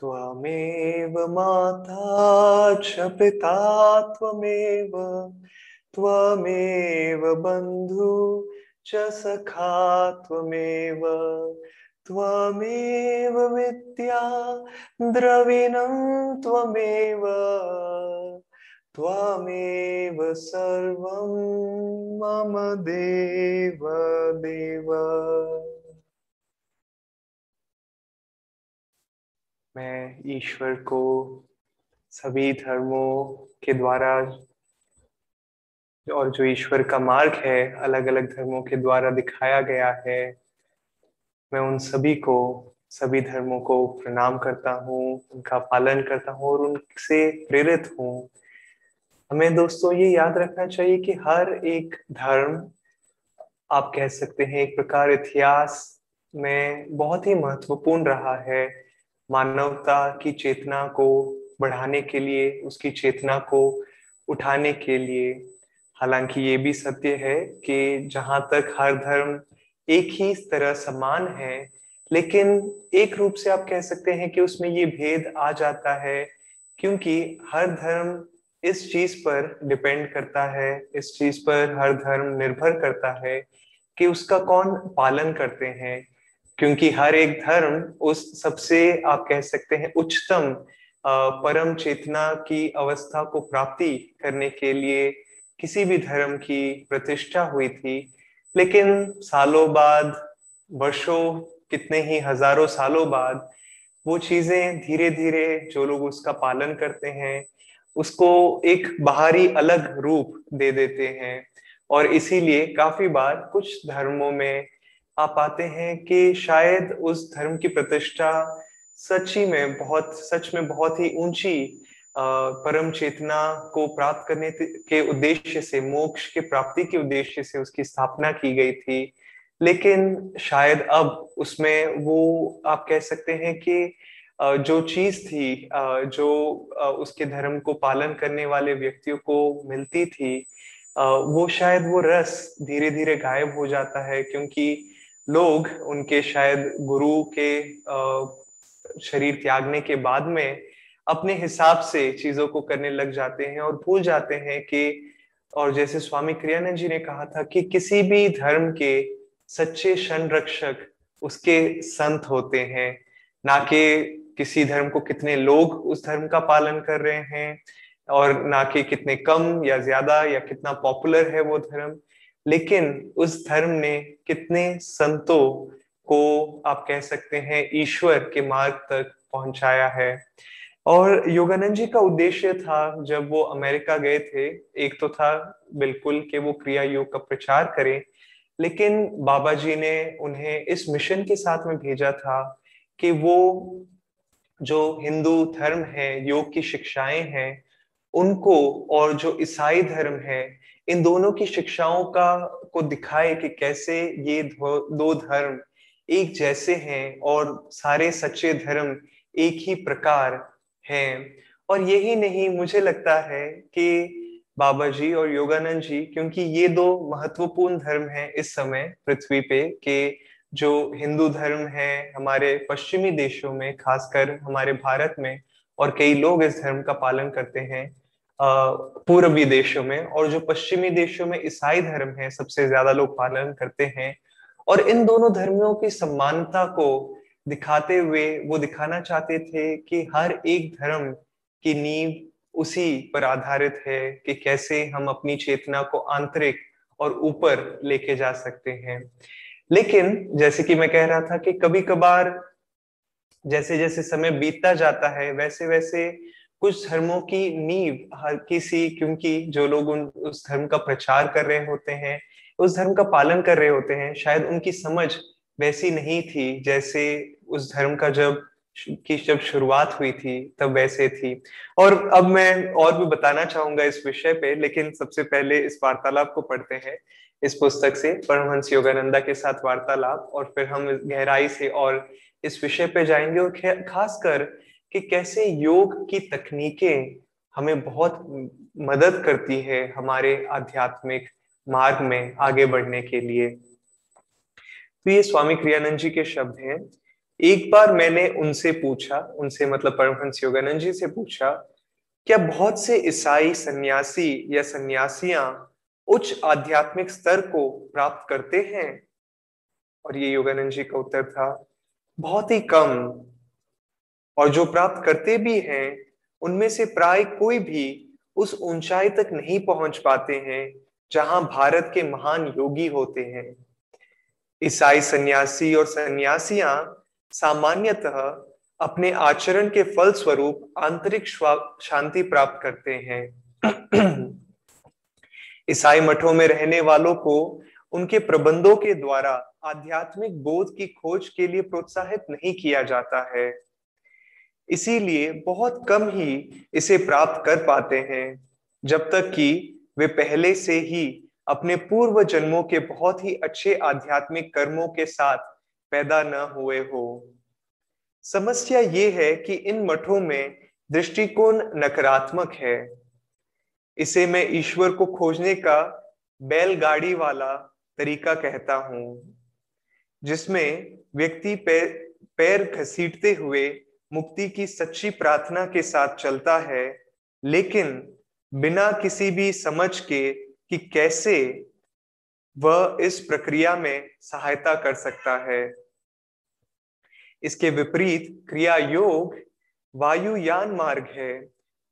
त्वमेव माता च पिता त्वमेव त्वमेव बन्धु च सखा त्वमेव त्वमेव विद्या द्रविणं त्वमेव त्वमेव सर्वं मम देव देव मैं ईश्वर को सभी धर्मों के द्वारा और जो ईश्वर का मार्ग है अलग अलग धर्मों के द्वारा दिखाया गया है, मैं उन सभी को, सभी धर्मों को प्रणाम करता हूँ, उनका पालन करता हूँ और उनसे प्रेरित हूँ। हमें दोस्तों ये याद रखना चाहिए कि हर एक धर्म, आप कह सकते हैं, एक प्रकार इतिहास में बहुत ही महत्वपूर्ण रहा है। मानवता की चेतना को बढ़ाने के लिए, उसकी चेतना को उठाने के लिए। हालाँकि ये भी सत्य है कि जहाँ तक हर धर्म एक ही तरह समान है, लेकिन एक रूप से आप कह सकते हैं कि उसमें ये भेद आ जाता है, क्योंकि हर धर्म इस चीज़ पर डिपेंड करता है, इस चीज़ पर हर धर्म निर्भर करता है कि उसका कौन पालन करते हैं। क्योंकि हर एक धर्म उस सबसे, आप कह सकते हैं, उच्चतम परम चेतना की अवस्था को प्राप्ति करने के लिए किसी भी धर्म की प्रतिष्ठा हुई थी। लेकिन सालों बाद, वर्षों, कितने ही हज़ारों सालों बाद, वो चीज़ें धीरे धीरे जो लोग उसका पालन करते हैं, उसको एक बाहरी अलग रूप दे देते हैं। और इसीलिए काफ़ी बार कुछ धर्मों में आप पाते हैं कि शायद उस धर्म की प्रतिष्ठा सच्ची में बहुत, सच में बहुत ही ऊँची परम चेतना को प्राप्त करने के उद्देश्य से, मोक्ष के प्राप्ति के उद्देश्य से उसकी स्थापना की गई थी। लेकिन शायद अब उसमें वो, आप कह सकते हैं कि जो चीज़ थी जो उसके धर्म को पालन करने वाले व्यक्तियों को मिलती थी वो शायद वो रस धीरे धीरे गायब हो जाता है, क्योंकि लोग उनके शायद गुरु के शरीर त्यागने के बाद में अपने हिसाब से चीज़ों को करने लग जाते हैं और भूल जाते हैं कि, और जैसे स्वामी क्रियानंद जी ने कहा था कि किसी भी धर्म के सच्चे संरक्षक उसके संत होते हैं। ना कि किसी धर्म को कितने लोग उस धर्म का पालन कर रहे हैं और ना कि कितने कम या ज़्यादा या कितना पॉपुलर है वो धर्म। लेकिन उस धर्म ने कितने संतों को, आप कह सकते हैं, ईश्वर के मार्ग तक पहुँचाया है। और योगानंद जी का उद्देश्य था, जब वो अमेरिका गए थे, एक तो था बिल्कुल कि वो क्रिया योग का प्रचार करें, लेकिन बाबा जी ने उन्हें इस मिशन के साथ में भेजा था कि वो जो हिंदू धर्म है, योग की शिक्षाएँ हैं, उनको और जो ईसाई धर्म है इन दोनों की शिक्षाओं का, को दिखाए कि कैसे ये दो धर्म एक जैसे हैं और सारे सच्चे धर्म एक ही प्रकार हैं। और यही नहीं, मुझे लगता है कि बाबा जी और योगानंद जी, क्योंकि ये दो महत्वपूर्ण धर्म हैं इस समय पृथ्वी पे, कि जो हिंदू धर्म है हमारे पश्चिमी देशों में, खासकर हमारे भारत में, और कई लोग इस धर्म का पालन करते हैं पूर्वी देशों में और जो पश्चिमी देशों में ईसाई धर्म है, सबसे ज़्यादा लोग पालन करते हैं। और इन दोनों धर्मों की समानता को दिखाते हुए वो दिखाना चाहते थे कि हर एक धर्म की नींव उसी पर आधारित है कि कैसे हम अपनी चेतना को आंतरिक और ऊपर लेके जा सकते हैं। लेकिन जैसे कि मैं कह रहा था कि कभी कभार जैसे जैसे समय बीतता जाता है वैसे वैसे कुछ धर्मों की नींव हर किसी क्योंकि जो लोग उन, उस धर्म का प्रचार कर रहे होते हैं, उस धर्म का पालन कर रहे होते हैं, शायद उनकी समझ वैसी नहीं थी जैसे उस धर्म का जब, की जब शुरुआत हुई थी, तब वैसे थी। और अब मैं और भी बताना चाहूँगा इस विषय पे, लेकिन सबसे पहले इस वार्तालाप को पढ़ते हैं, इस पुस्तक से, परमहंस योगानंदा के साथ वार्तालाप, और फिर हम गहराई से और इस विषय पे जाएँगे, और खासकर कि कैसे योग की तकनीकें हमें बहुत मदद करती है हमारे आध्यात्मिक मार्ग में आगे बढ़ने के लिए। तो ये स्वामी क्रियानंद जी के शब्द हैं। एक बार मैंने उनसे पूछा, उनसे मतलब परमहंस योगानंद जी से पूछा, क्या बहुत से ईसाई सन्यासी या सन्यासियाँ उच्च आध्यात्मिक स्तर को प्राप्त करते हैं? और ये योगानंद जी का उत्तर था, बहुत ही कम। और जो प्राप्त करते भी हैं, उनमें से प्राय कोई भी उस ऊंचाई तक नहीं पहुँच पाते हैं, जहाँ भारत के महान योगी होते हैं। ईसाई सन्यासी और सन्यासियाँ सामान्यतः अपने आचरण के फल स्वरूप आंतरिक शांति प्राप्त करते हैं। ईसाई मठों में रहने वालों को उनके प्रबंधों के द्वारा आध्यात्मिक बोध की खोज के लिए प्रोत्साहित नहीं किया जाता है। इसीलिए बहुत कम ही इसे प्राप्त कर पाते हैं, जब तक कि वे पहले से ही अपने पूर्व जन्मों के बहुत ही अच्छे आध्यात्मिक कर्मों के साथ पैदा न हुए हो। समस्या ये है कि इन मठों में दृष्टिकोण नकारात्मक है। इसे मैं ईश्वर को खोजने का बैलगाड़ी वाला तरीका कहता हूँ, जिसमें व्यक्ति पैर पैर घसीटते हुए मुक्ति की सच्ची प्रार्थना के साथ चलता है, लेकिन बिना किसी भी समझ के कि कैसे वह इस प्रक्रिया में सहायता कर सकता है। इसके विपरीत क्रिया योग वायुयान मार्ग है,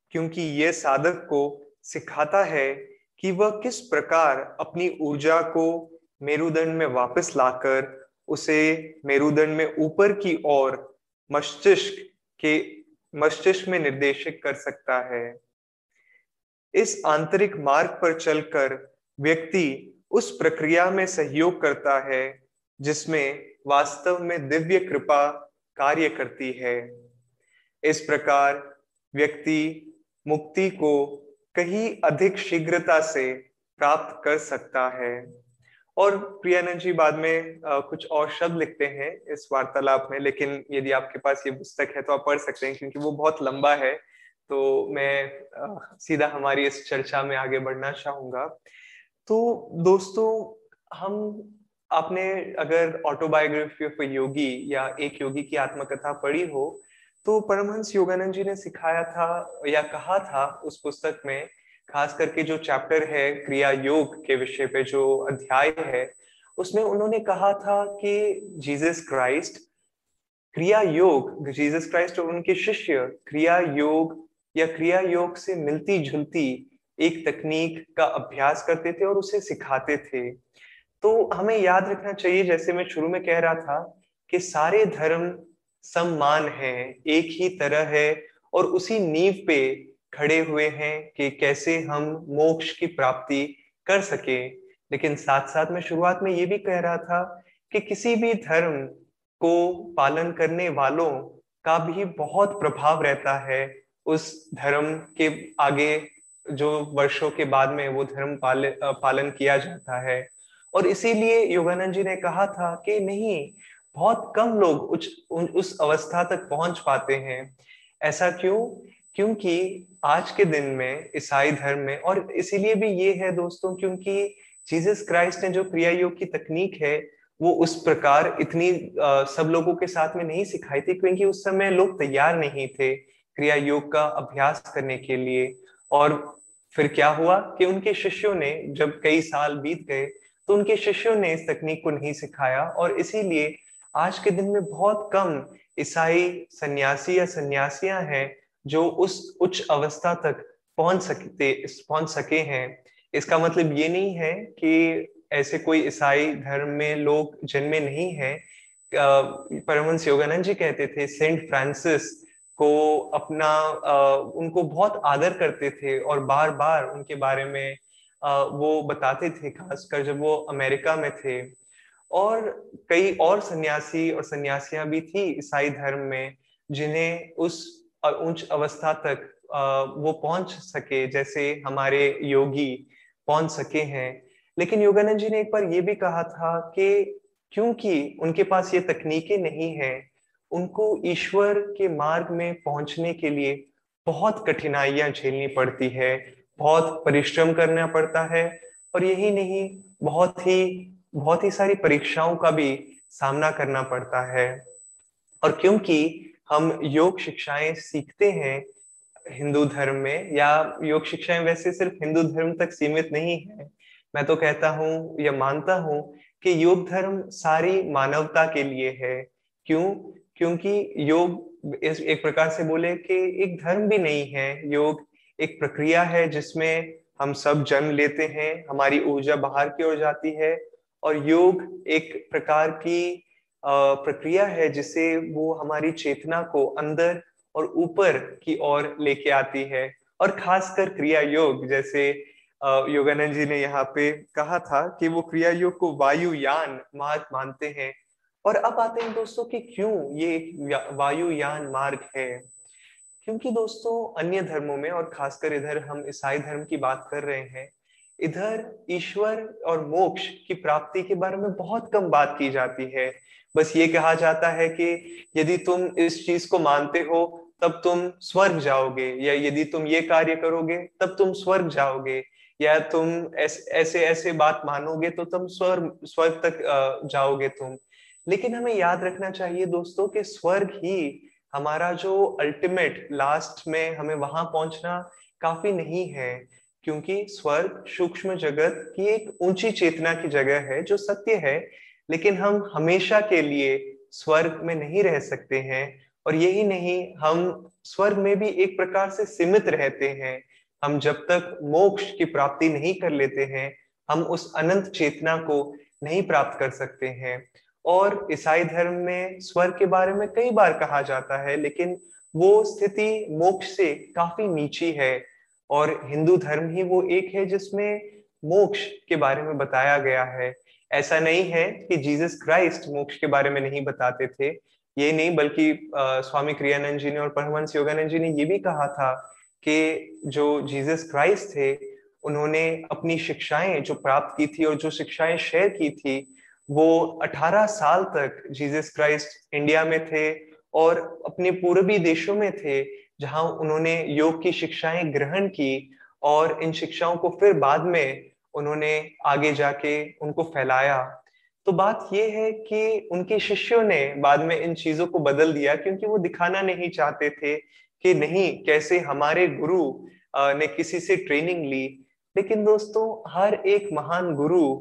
क्योंकि यह साधक को सिखाता है कि वह किस प्रकार अपनी ऊर्जा को मेरुदंड में वापस लाकर उसे मेरुदंड में ऊपर की ओर मस्तिष्क के मस्तिष्क में निर्देशित कर सकता है। इस आंतरिक मार्ग पर चलकर व्यक्ति उस प्रक्रिया में सहयोग करता है, जिसमें वास्तव में दिव्य कृपा कार्य करती है। इस प्रकार व्यक्ति मुक्ति को कहीं अधिक शीघ्रता से प्राप्त कर सकता है। और प्रियानंद जी बाद में आ, कुछ और शब्द लिखते हैं इस वार्तालाप में लेकिन यदि आपके पास ये पुस्तक है तो आप पढ़ सकते हैं क्योंकि वो बहुत लंबा है। तो मैं आ, सीधा हमारी इस चर्चा में आगे बढ़ना चाहूँगा। तो दोस्तों हम आपने अगर ऑटोबायोग्राफी ऑफ़ योगी या एक योगी की आत्मकथा पढ़ी हो तो परमहंस योगानंद जी ने सिखाया था या कहा था उस पुस्तक में खास करके जो चैप्टर है, क्रिया योग के विषय पे जो अध्याय है, उसमें उन्होंने कहा था कि जीसस क्राइस्ट क्रिया योग जीसस क्राइस्ट और उनके शिष्य क्रिया योग या क्रिया योग से मिलती जुलती एक तकनीक का अभ्यास करते थे और उसे सिखाते थे। तो हमें याद रखना चाहिए, जैसे मैं शुरू में कह रहा था कि सारे धर्म सम्मान है, एक ही तरह है और उसी नींव पे खड़े हुए हैं कि कैसे हम मोक्ष की प्राप्ति कर सके। लेकिन साथ साथ में शुरुआत में ये भी कह रहा था कि किसी भी धर्म को पालन करने वालों का भी बहुत प्रभाव रहता है। उस धर्म के आगे जो वर्षों के बाद में वो धर्म पाल, पालन किया जाता है। और इसीलिए योगानंद जी ने कहा था कि नहीं बहुत कम लोग उच, उस अवस्था तक पहुँच पाते हैं। ऐसा क्यों? क्योंकि आज के दिन में ईसाई धर्म में और इसीलिए भी ये है दोस्तों क्योंकि जीसस क्राइस्ट ने जो क्रिया योग की तकनीक है वो उस प्रकार इतनी आ, सब लोगों के साथ में नहीं सिखाई थी क्योंकि उस समय लोग तैयार नहीं थे क्रिया योग का अभ्यास करने के लिए। और फिर क्या हुआ कि उनके शिष्यों ने जब कई साल बीत गए तो उनके शिष्यों ने इस तकनीक को नहीं सिखाया और इसीलिए आज के दिन में बहुत कम ईसाई सन्यासी या सन्यासियाँ हैं जो उस उच्च अवस्था तक पहुँच सकते पहुँच सके हैं। इसका मतलब ये नहीं है कि ऐसे कोई ईसाई धर्म में लोग जन्मे नहीं है। परमहंस योगानंद जी कहते थे, सेंट फ्रांसिस को अपना उनको बहुत आदर करते थे और बार बार उनके बारे में वो बताते थे, खासकर जब वो अमेरिका में थे। और कई और सन्यासी और सन्यासियाँ भी थी ईसाई धर्म में, जिन्हें उस उच्च अवस्था तक वो पहुँच सके, जैसे हमारे योगी पहुँच सके हैं। लेकिन योगानंद जी ने एक बार ये भी कहा था कि क्योंकि उनके पास ये तकनीकें नहीं है, उनको ईश्वर के मार्ग में पहुँचने के लिए बहुत कठिनाइयाँ झेलनी पड़ती है, बहुत परिश्रम करना पड़ता है, और यही नहीं, बहुत ही बहुत ही सारी परीक्षाओं का भी सामना करना पड़ता है। और क्योंकि हम योग शिक्षाएँ सीखते हैं हिंदू धर्म में, या योग शिक्षाएँ वैसे सिर्फ़ हिंदू धर्म तक सीमित नहीं है। मैं तो कहता हूँ, या मानता हूँ, कि योग धर्म सारी मानवता के लिए है। क्यों? क्योंकि योग इस एक प्रकार से बोले कि एक धर्म भी नहीं है। योग एक प्रक्रिया है जिसमें हम सब जन्म लेते हैं, हमारी ऊर्जा बाहर की ओर जाती है, और योग एक प्रकार की प्रक्रिया है जिसे वो हमारी चेतना को अंदर और ऊपर की ओर लेके आती है और खासकर क्रिया योग, जैसे योगानंद जी ने यहाँ पे कहा था कि वो क्रिया योग को वायुयान मार्ग मानते हैं। और अब आते हैं दोस्तों कि क्यों ये वायुयान मार्ग है? क्योंकि दोस्तों अन्य धर्मों में और खासकर इधर हम ईसाई धर्म की बात कर रहे हैं, इधर ईश्वर और मोक्ष की प्राप्ति के बारे में बहुत कम बात की जाती है। बस ये कहा जाता है कि यदि तुम इस चीज़ को मानते हो, तब तुम स्वर्ग जाओगे, या यदि तुम ये कार्य करोगे, तब तुम स्वर्ग जाओगे, या तुम ऐसे ऐसे बात मानोगे तो तुम स्वर्ग स्वर्ग तक जाओगे तुम। लेकिन हमें याद रखना चाहिए दोस्तों कि स्वर्ग ही हमारा जो अल्टीमेट लास्ट में हमें वहाँ पहुँचना काफ़ी नहीं है, क्योंकि स्वर्ग सूक्ष्म जगत की एक ऊँची चेतना की जगह है, जो सत्य है लेकिन हम हमेशा के लिए स्वर्ग में नहीं रह सकते हैं और यही नहीं, हम स्वर्ग में भी एक प्रकार से सीमित रहते हैं। हम जब तक मोक्ष की प्राप्ति नहीं कर लेते हैं, हम उस अनंत चेतना को नहीं प्राप्त कर सकते हैं। और ईसाई धर्म में स्वर्ग के बारे में कई बार कहा जाता है, लेकिन वो स्थिति मोक्ष से काफ़ी नीची है। और हिंदू धर्म ही वो एक है जिसमें मोक्ष के बारे में बताया गया है। ऐसा नहीं है कि जीसस क्राइस्ट मोक्ष के बारे में नहीं बताते थे। ये नहीं, बल्कि स्वामी क्रियानंद जी ने और परमहंस योगानंद जी ने ये भी कहा था कि जो जीसस क्राइस्ट थे, उन्होंने अपनी शिक्षाएँ जो प्राप्त की थी और जो शिक्षाएँ शेयर की थी, वो 18 साल तक जीसस क्राइस्ट इंडिया में थे और अपने पूर्वी देशों में थे, जहाँ उन्होंने योग की शिक्षाएँ ग्रहण की और इन शिक्षाओं को फिर बाद में उन्होंने आगे जाके उनको फैलाया। तो बात यह है कि उनके शिष्यों ने बाद में इन चीज़ों को बदल दिया क्योंकि वो दिखाना नहीं चाहते थे कि नहीं, कैसे हमारे गुरु ने किसी से ट्रेनिंग ली। लेकिन दोस्तों, हर एक महान गुरु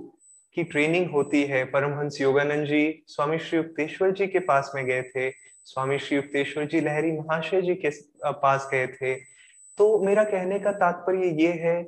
की ट्रेनिंग होती है। परमहंस योगानंद जी, स्वामी श्री युक्तेश्वर जी के पास में गए थे। स्वामी श्री युक्तेश्वर जी लहरी महाशय जी के पास गए थे। तो मेरा कहने का तात्पर्य ये है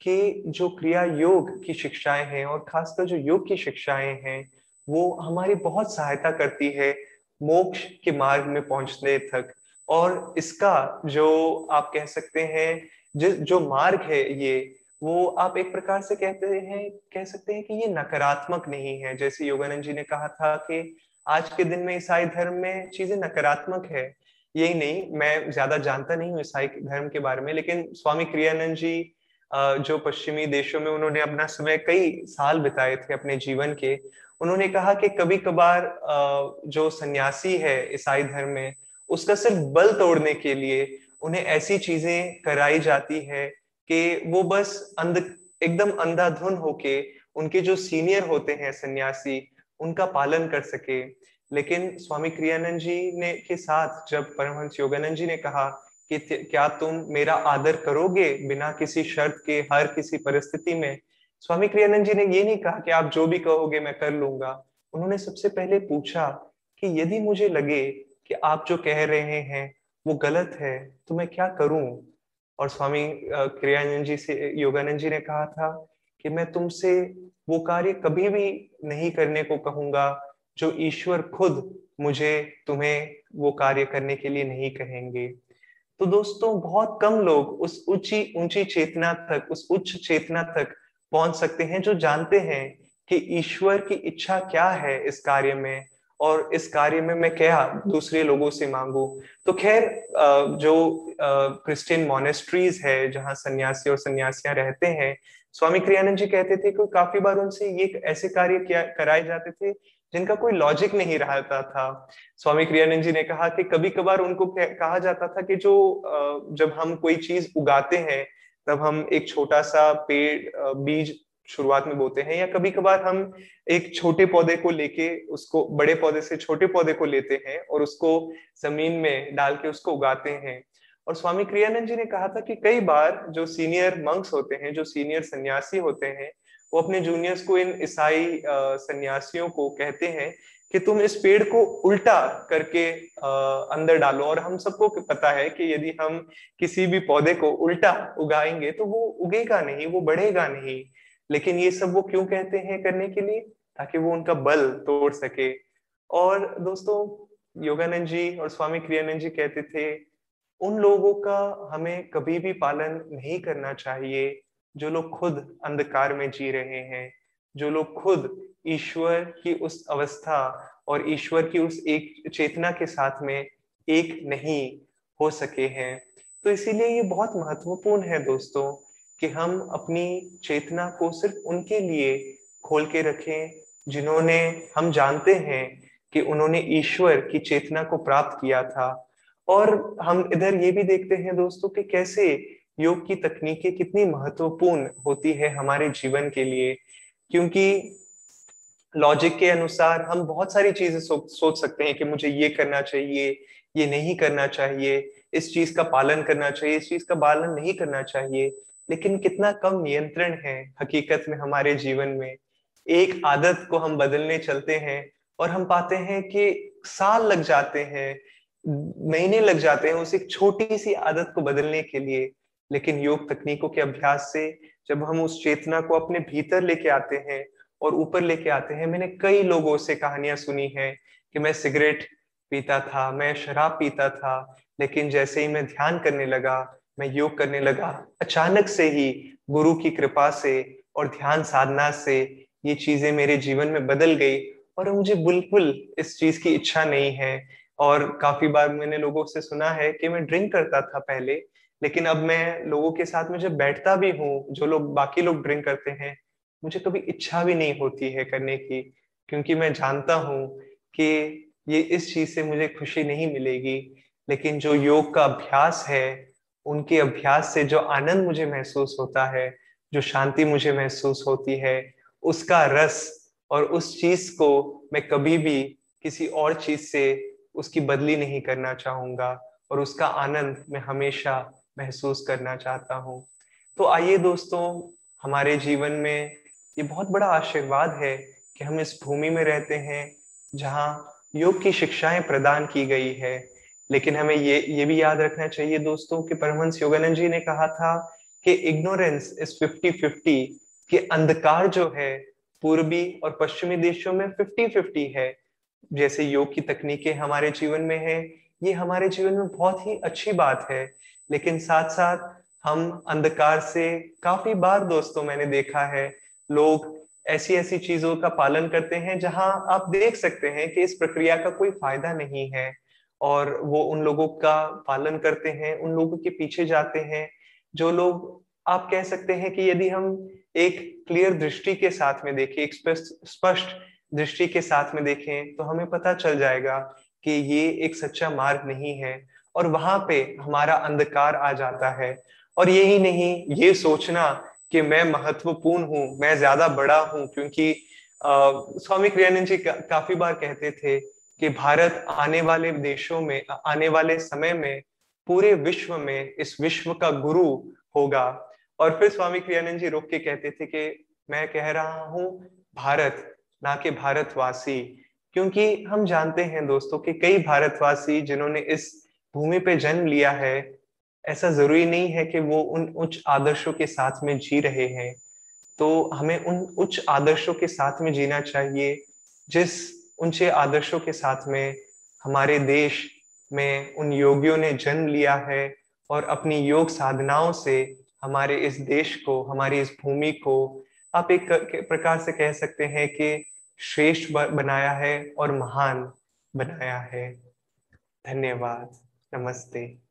कि जो क्रिया योग की शिक्षाएँ हैं और खासकर जो योग की शिक्षाएँ हैं, वो हमारी बहुत सहायता करती है मोक्ष के मार्ग में पहुँचने तक। और इसका जो आप कह सकते हैं, जो जो मार्ग है ये, वो आप एक प्रकार से कहते हैं, कह सकते हैं कि ये नकारात्मक नहीं है। जैसे योगानंद जी ने कहा था कि आज के दिन में ईसाई धर्म में चीज़ें नकारात्मक है। यही नहीं, मैं ज़्यादा जानता नहीं हूँ ईसाई धर्म के बारे में, लेकिन स्वामी क्रियानंद जी जो पश्चिमी देशों में उन्होंने अपना समय कई साल बिताए थे अपने जीवन के, उन्होंने कहा कि कभी कभार जो सन्यासी है ईसाई धर्म में, उसका सिर्फ़ बल तोड़ने के लिए उन्हें ऐसी चीज़ें कराई जाती है कि वो बस अंध, एकदम अंधाधुन होके उनके जो सीनियर होते हैं सन्यासी, उनका पालन कर सके। लेकिन स्वामी क्रियानंद जी ने के साथ जब परमहंस योगानंद जी ने कहा कि क्या तुम मेरा आदर करोगे बिना किसी शर्त के, हर किसी परिस्थिति में? स्वामी क्रियानंद जी ने ये नहीं कहा कि आप जो भी कहोगे मैं कर लूँगा। उन्होंने सबसे पहले पूछा कि यदि मुझे लगे कि आप जो कह रहे हैं वो गलत है तो मैं क्या करूँ? और स्वामी क्रियानंद जी से, योगानंद जी ने कहा था कि मैं तुमसे वो कार्य कभी भी नहीं करने को कहूँगा जो ईश्वर खुद मुझे तुम्हें वो कार्य करने के लिए नहीं कहेंगे। तो दोस्तों, बहुत कम लोग उस ऊँची ऊँची चेतना तक, उस उच्च चेतना तक पहुँच सकते हैं जो जानते हैं कि ईश्वर की इच्छा क्या है इस कार्य में और इस कार्य में मैं क्या दूसरे लोगों से मांगू। तो खैर जो क्रिश्चियन मोनेस्ट्रीज है जहाँ सन्यासी और सन्यासियाँ रहते हैं स्वामी क्रियानंद जी कहते थे कि काफ़ी बार उनसे ये ऐसे कार्य कराए जाते थे जिनका कोई लॉजिक नहीं रहता था। स्वामी क्रियानंद जी ने कहा कि कभी कभार उनको कहा जाता था कि जो जब हम कोई चीज़ उगाते हैं, तब हम एक छोटा सा पेड़ बीज शुरुआत में बोते हैं या कभी कभार हम एक छोटे पौधे को लेके उसको, बड़े पौधे से छोटे पौधे को लेते हैं और उसको ज़मीन में डाल के उसको उगाते हैं। और स्वामी क्रियानंद जी ने कहा था कि कई बार जो सीनियर मंक्स होते हैं, जो सीनियर सन्यासी होते हैं, वो अपने जूनियर्स को इन ईसाई सन्यासियों को कहते हैं कि तुम इस पेड़ को उल्टा करके अंदर डालो। और हम सबको पता है कि यदि हम किसी भी पौधे को उल्टा उगाएँगे तो वो उगेगा नहीं, वो बढ़ेगा नहीं। लेकिन ये सब वो क्यों कहते हैं करने के लिए? ताकि वो उनका बल तोड़ सके। और दोस्तों, योगानंद जी और स्वामी क्रियानंद जी कहते थे उन लोगों का हमें कभी भी पालन नहीं करना चाहिए, जो लोग खुद अंधकार में जी रहे हैं, जो लोग खुद ईश्वर की उस अवस्था और ईश्वर की उस एक चेतना के साथ में एक नहीं हो सके हैं। तो इसीलिए ये बहुत महत्वपूर्ण है दोस्तों कि हम अपनी चेतना को सिर्फ़ उनके लिए खोल के रखें, जिन्होंने हम जानते हैं कि उन्होंने ईश्वर की चेतना को प्राप्त किया था। और हम इधर ये भी देखते हैं दोस्तों कि कैसे योग की तकनीकें कितनी महत्वपूर्ण होती है हमारे जीवन के लिए क्योंकि लॉजिक के अनुसार हम बहुत सारी चीज़ें सो, सोच सकते हैं कि मुझे ये करना चाहिए ये नहीं करना चाहिए इस चीज़ का पालन करना चाहिए इस चीज़ का पालन नहीं करना चाहिए। लेकिन कितना कम नियंत्रण है हकीकत में हमारे जीवन में। एक आदत को हम बदलने चलते हैं और हम पाते हैं कि साल लग जाते हैं महीने लग जाते हैं उस एक छोटी सी आदत को बदलने के लिए। लेकिन योग तकनीकों के अभ्यास से जब हम उस चेतना को अपने भीतर लेके आते हैं और ऊपर लेके आते हैं, मैंने कई लोगों से कहानियाँ सुनी है कि मैं सिगरेट पीता था, मैं शराब पीता था, लेकिन जैसे ही मैं ध्यान करने लगा, मैं योग करने लगा, अचानक से ही गुरु की कृपा से और ध्यान साधना से ये चीज़ें मेरे जीवन में बदल गई और मुझे बिल्कुल इस चीज़ की इच्छा नहीं है और काफ़ी बार मैंने लोगों से सुना है कि मैं ड्रिंक करता था पहले, लेकिन अब मैं लोगों के साथ में जब बैठता भी हूँ, जो लोग, बाकी लोग ड्रिंक करते हैं, मुझे कभी इच्छा भी नहीं होती है करने की, क्योंकि मैं जानता हूँ कि ये इस चीज़ से मुझे खुशी नहीं मिलेगी। लेकिन जो योग का अभ्यास है, उनके अभ्यास से जो आनंद मुझे महसूस होता है, जो शांति मुझे महसूस होती है, उसका रस और उस चीज़ को मैं कभी भी किसी और चीज़ से उसकी बदली नहीं करना चाहूँगा और उसका आनंद मैं हमेशा महसूस करना चाहता हूँ। तो आइए दोस्तों, हमारे जीवन में ये बहुत बड़ा आशीर्वाद है कि हम इस भूमि में रहते हैं जहाँ योग की शिक्षाएँ प्रदान की गई है। लेकिन हमें ये ये भी याद रखना चाहिए दोस्तों कि परमहंस योगानंद जी ने कहा था कि इग्नोरेंस इज़ फिफ्टी फिफ्टी कि अंधकार जो है पूर्वी और पश्चिमी देशों में फिफ्टी फिफ्टी है। जैसे योग की तकनीकें हमारे जीवन में है, ये हमारे जीवन में बहुत ही अच्छी बात है। लेकिन साथ साथ हम अंधकार से काफ़ी बार दोस्तों मैंने देखा है, लोग ऐसी ऐसी चीज़ों का पालन करते हैं जहाँ आप देख सकते हैं कि इस प्रक्रिया का कोई फ़ायदा नहीं है और वो उन लोगों का पालन करते हैं, उन लोगों के पीछे जाते हैं, जो लोग, आप कह सकते हैं कि यदि हम एक क्लियर दृष्टि के साथ में देखें, एक स्पष्ट दृष्टि के साथ में देखें तो हमें पता चल जाएगा कि ये एक सच्चा मार्ग नहीं है और वहाँ पे हमारा अंधकार आ जाता है। और यही नहीं ये सोचना कि मैं महत्वपूर्ण हूँ मैं ज़्यादा बड़ा हूँ क्योंकि स्वामी क्रियानंद जी का, काफ़ी बार कहते थे कि भारत आने वाले देशों में आने वाले समय में पूरे विश्व में इस विश्व का गुरु होगा। और फिर स्वामी क्रियानंद जी रोक के कहते थे कि मैं कह रहा हूँ भारत ना कि भारतवासी, क्योंकि हम जानते हैं दोस्तों कि कई भारतवासी जिन्होंने इस भूमि पे जन्म लिया है, ऐसा ज़रूरी नहीं है कि वो उन उच्च आदर्शों के साथ में जी रहे हैं। तो हमें उन उच्च आदर्शों के साथ में जीना चाहिए, जिस ऊँचे आदर्शों के साथ में हमारे देश में उन योगियों ने जन्म लिया है और अपनी योग साधनाओं से हमारे इस देश को, हमारी इस भूमि को, आप एक प्रकार से कह सकते हैं कि श्रेष्ठ बनाया है और महान बनाया है। धन्यवाद। नमस्ते।